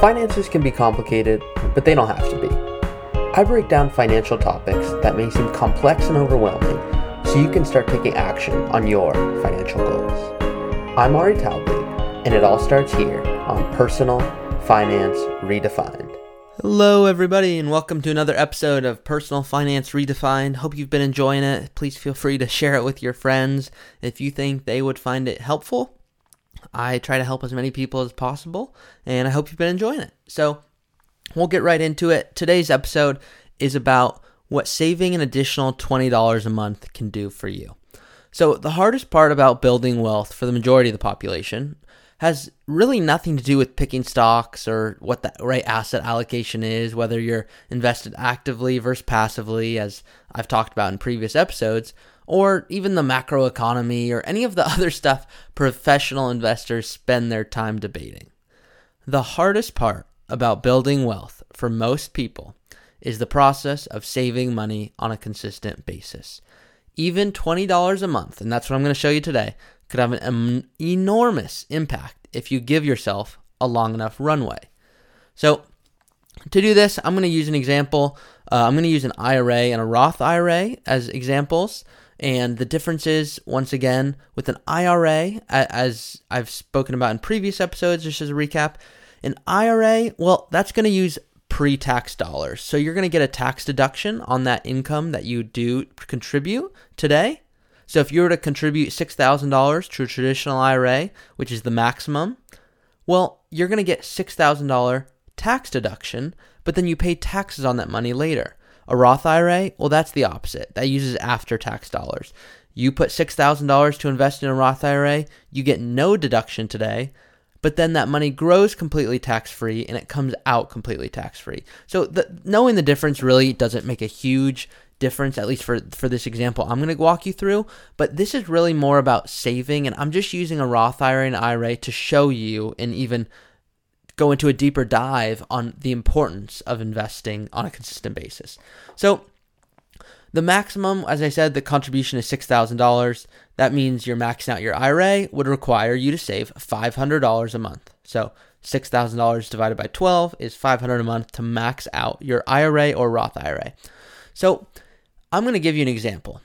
Finances can be complicated, but they don't have to be. I break down financial topics that may seem complex and overwhelming so you can start taking action on your financial goals. I'm Ari Taubig, and it all starts here on Personal Finance Redefined. Hello, everybody, and welcome to another episode of Personal Finance Redefined. Hope you've been enjoying it. Please feel free to share it with your friends if you think they would find it helpful. I try to help as many people as possible, and I hope you've been enjoying it. So, we'll get right into it. Today's episode is about what saving an additional $20 a month can do for you. So, the hardest part about building wealth for the majority of the population has really nothing to do with picking stocks or what the right asset allocation is, whether you're invested actively versus passively, as I've talked about in previous episodes, or even the macroeconomy or any of the other stuff professional investors spend their time debating. The hardest part about building wealth for most people is the process of saving money on a consistent basis. Even $20 a month, and that's what I'm going to show you today, could have an enormous impact if you give yourself a long enough runway. So, to do this, I'm going to use an example. Uh, I'm going to use an IRA and a Roth IRA as examples. And the difference is, once again, with an IRA, as I've spoken about in previous episodes, just as a recap, an IRA, well, that's going to use pre tax dollars. So you're going to get a tax deduction on that income that you do contribute today. So if you were to contribute $6,000 to a traditional IRA, which is the maximum, well, you're going to get $6,000 tax deduction, but then you pay taxes on that money later. A Roth IRA, well, that's the opposite. That uses after tax dollars. You put $6,000 to invest in a Roth IRA, you get no deduction today, but then that money grows completely tax free and it comes out completely tax free. So the, knowing the difference really doesn't make a huge difference, at least for, for this example I'm going to walk you through. But this is really more about saving, and I'm just using a Roth IRA and IRA to show you and even go into a deeper dive on the importance of investing on a consistent basis. So, the maximum, as I said, the contribution is $6,000. That means you're maxing out your IRA would require you to save $500 a month. So, $6,000 divided by 12 is 500 a month to max out your IRA or Roth IRA. So, I'm going to give you an example.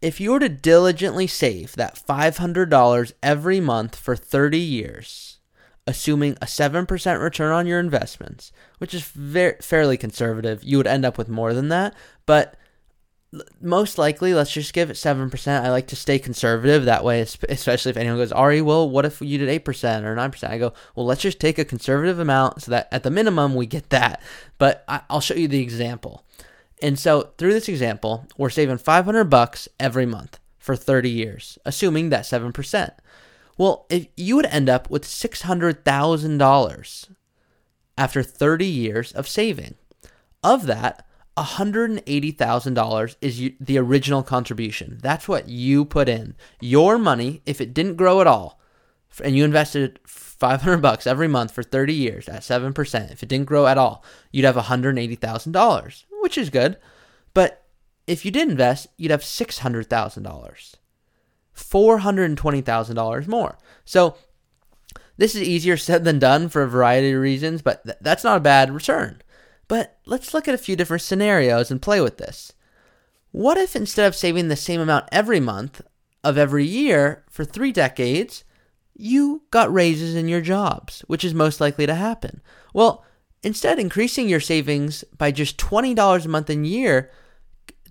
If you were to diligently save that $500 every month for 30 years, assuming a 7% return on your investments, which is very, fairly conservative. You would end up with more than that, but most likely, let's just give it 7%. I like to stay conservative that way, especially if anyone goes, Ari, well, what if you did 8% or 9%? I go, well, let's just take a conservative amount so that at the minimum we get that. But I'll show you the example. And so through this example, we're saving 500 bucks every month for 30 years, assuming that 7%. Well, if you would end up with $600,000 after 30 years of saving. Of that, $180,000 is the original contribution. That's what you put in. Your money, if it didn't grow at all, and you invested 500 bucks every month for 30 years at 7%, if it didn't grow at all, you'd have $180,000, which is good. But if you did invest, you'd have $600,000. $420,000 more. So this is easier said than done for a variety of reasons, but th- that's not a bad return. But let's look at a few different scenarios and play with this. What if instead of saving the same amount every month of every year for three decades, you got raises in your jobs, which is most likely to happen? Well, instead increasing your savings by just $20 a month in year,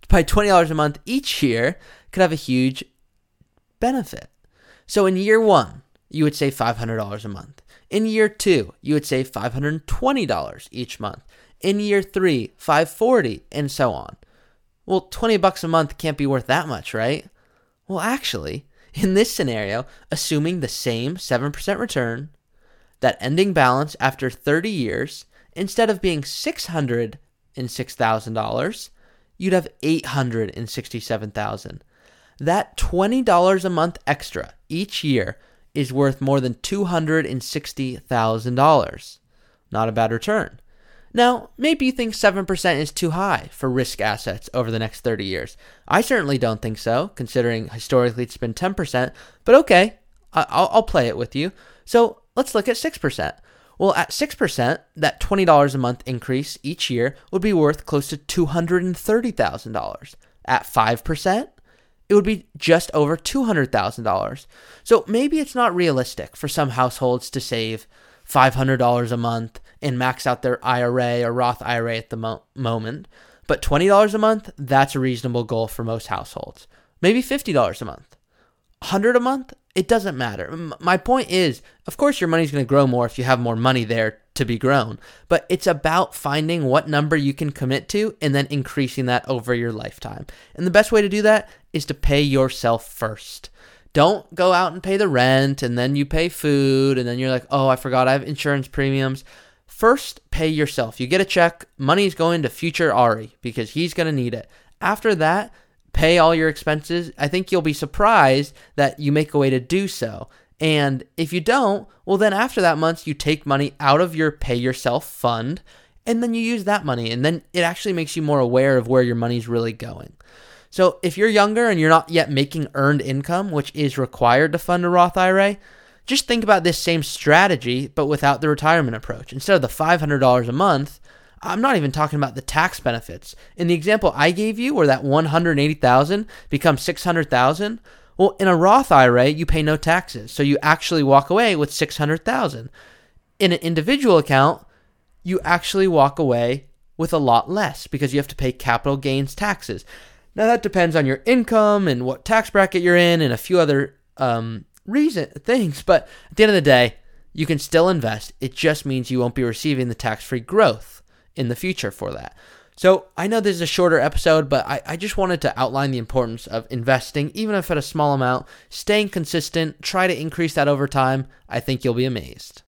by $20 a month each year, could have a huge benefit. So in year one, you would save $500 a month. In year two, you would save $520 each month. In year three, 540 and so on. Well, 20 bucks a month can't be worth that much, right? Well, actually, in this scenario, assuming the same 7% return, that ending balance after 30 years, instead of being $606,000, you'd have 867,000 that $20 a month extra each year is worth more than $260,000. Not a bad return. Now, maybe you think 7% is too high for risk assets over the next 30 years. I certainly don't think so, considering historically it's been 10%, but okay, I'll, I'll play it with you. So let's look at 6%. Well, at 6%, that $20 a month increase each year would be worth close to $230,000. At 5%, it would be just over $200,000. So maybe it's not realistic for some households to save $500 a month and max out their IRA or Roth IRA at the mo- moment, but $20 a month, that's a reasonable goal for most households. Maybe $50 a month. 100 a month, it doesn't matter. My point is, of course, your money's going to grow more if you have more money there to be grown, but it's about finding what number you can commit to and then increasing that over your lifetime. And the best way to do that is to pay yourself first. Don't go out and pay the rent and then you pay food and then you're like, oh, I forgot I have insurance premiums. First, pay yourself. You get a check, money's going to future Ari because he's going to need it. After that, pay all your expenses, I think you'll be surprised that you make a way to do so. And if you don't, well, then after that month, you take money out of your pay yourself fund and then you use that money. And then it actually makes you more aware of where your money's really going. So if you're younger and you're not yet making earned income, which is required to fund a Roth IRA, just think about this same strategy, but without the retirement approach. Instead of the $500 a month, I'm not even talking about the tax benefits. In the example I gave you, where that 180,000 becomes 600,000, well, in a Roth IRA, you pay no taxes, so you actually walk away with 600,000. In an individual account, you actually walk away with a lot less because you have to pay capital gains taxes. Now that depends on your income and what tax bracket you're in, and a few other um, reason things. But at the end of the day, you can still invest. It just means you won't be receiving the tax-free growth in the future for that. So I know this is a shorter episode, but I, I just wanted to outline the importance of investing, even if at a small amount, staying consistent, try to increase that over time. I think you'll be amazed.